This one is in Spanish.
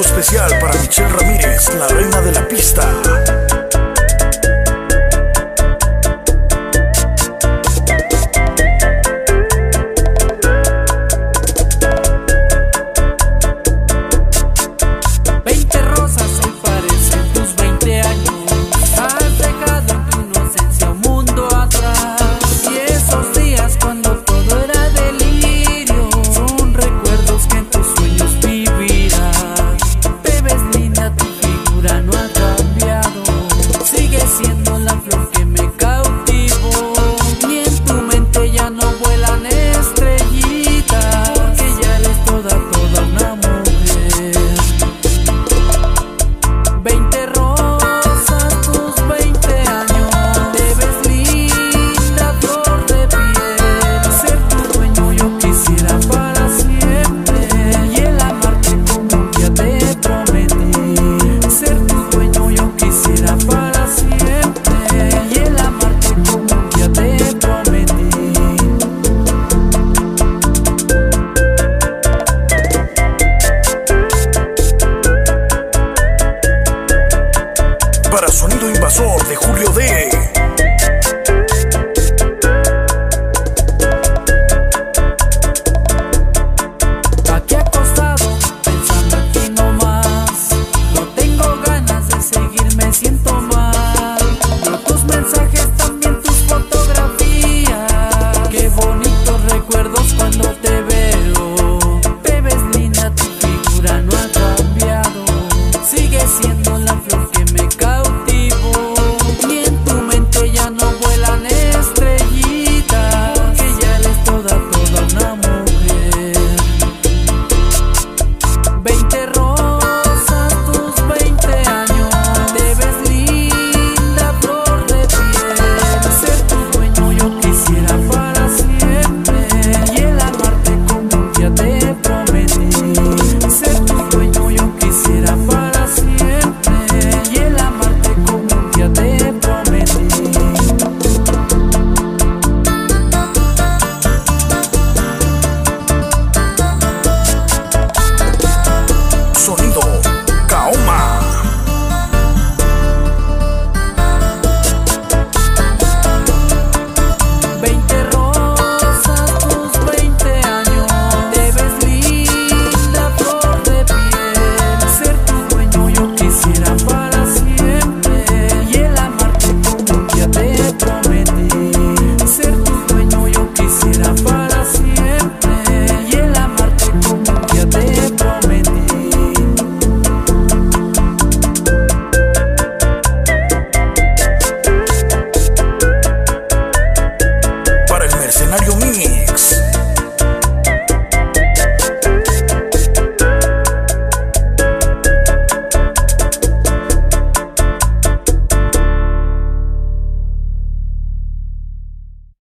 especial para Michelle Ramírez, la reina de la pista. de Julio D.